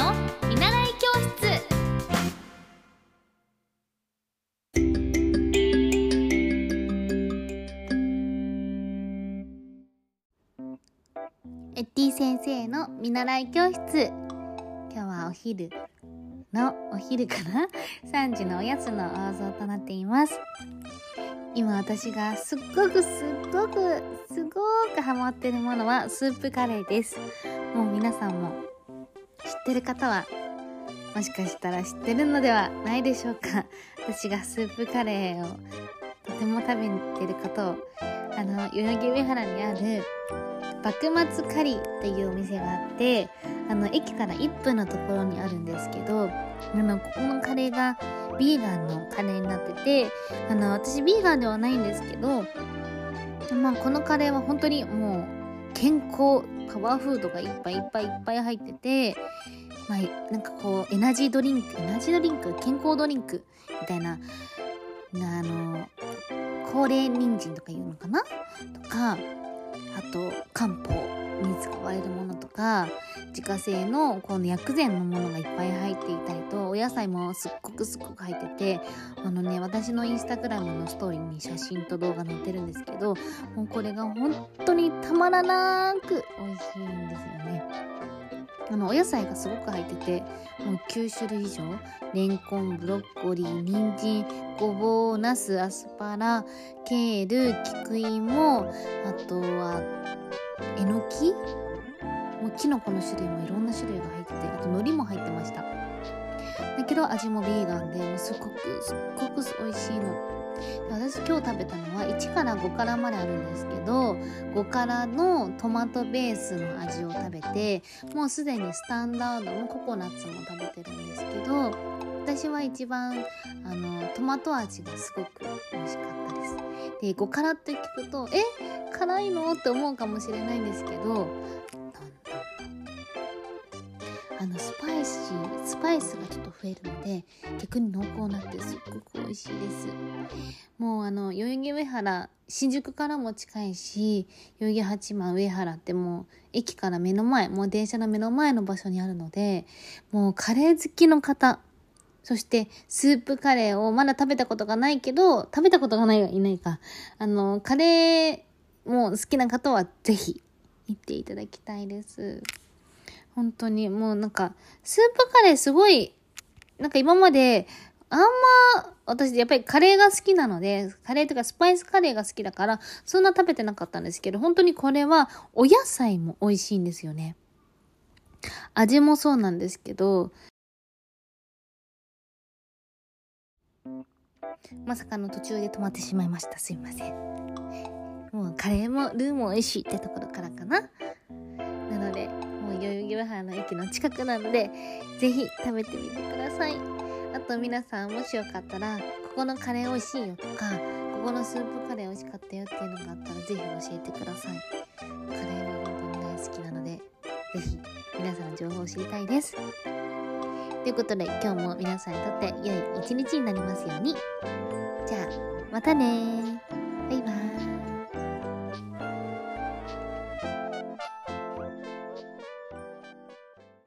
の見習い教室。エッティ先生の見習い教室。今日はお昼のお昼かな？3時のおやつの放送となっています。今私がすっごくすっごくすごくハマってるものはスープカレーです。もう皆さんも知ってる方はもしかしたら知ってるのではないでしょうか。私がスープカレーをとても食べてることをあの代々木上原にある幕末カリっていうお店があってあの駅から1分のところにあるんですけどあのここのカレーがビーガンのカレーになっててあの私ビーガンではないんですけどまあこのカレーは本当にもう健康パワーフードがいっぱいいっぱいいっぱい入っててまあなんかこうエナジードリンクエナジードリンク健康ドリンクみたいなあの高齢人参とかいうのかな？とかあと漢方に使われるものとか自家製のこの薬膳のものがいっぱい入野菜もすっごくすっごく入っててあのね私のインスタグラムのストーリーに写真と動画載ってるんですけどもうこれが本当にたまらなく美味しいんですよね。あのお野菜がすごく入っててもう9種類以上。レンコンブロッコリー人参ごぼうナスアスパラケール菊芋あとはえのき？もうキノコの種類もいろんな種類が入って。けど味もビーガンでもうすごくすっごく美味しいの。私今日食べたのは1から5辛まであるんですけど5辛のトマトベースの味を食べてもうすでにスタンダードのココナッツも食べてるんですけど私は一番あのトマト味がすごく美味しかったです。で5辛って聞くとえ辛いの？って思うかもしれないんですけどあのスパイシースパイスがちょっと増えるので逆に濃厚になってすっごく美味しいです。もうあの代々木上原新宿からも近いし代々木八幡上原ってもう駅から目の前もう電車の目の前の場所にあるのでもうカレー好きの方そしてスープカレーをまだ食べたことがないけど食べたことがないはいないか。あのカレーも好きな方はぜひ行っていただきたいです。本当に。もうなんかスープカレーすごいなんか今まであんま私やっぱりカレーが好きなのでカレーとかスパイスカレーが好きだからそんな食べてなかったんですけど本当にこれはお野菜も美味しいんですよね。味もそうなんですけどまさかの途中で止まってしまいました。すいません。もうカレーもルーも美味しいってところからかな。なので代々木上原の駅の近くなのでぜひ食べてみてください。あと皆さんもしよかったらここのカレー美味しいよとかここのスープカレー美味しかったよっていうのがあったらぜひ教えてください。カレーは本当に大好きなのでぜひ皆さんの情報を知りたいです。ということで今日も皆さんにとって良い一日になりますように。じゃあまたね